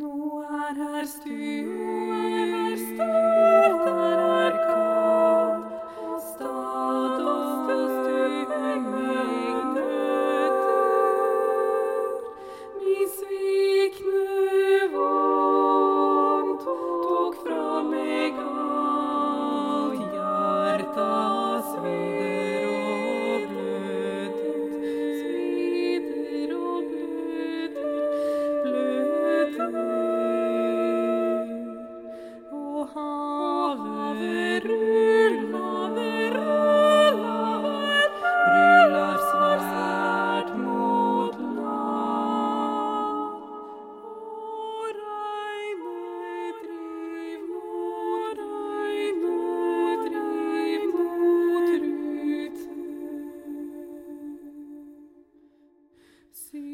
No ar ha estu verstor tarcon, ostado stu stringate. Mi si Sí.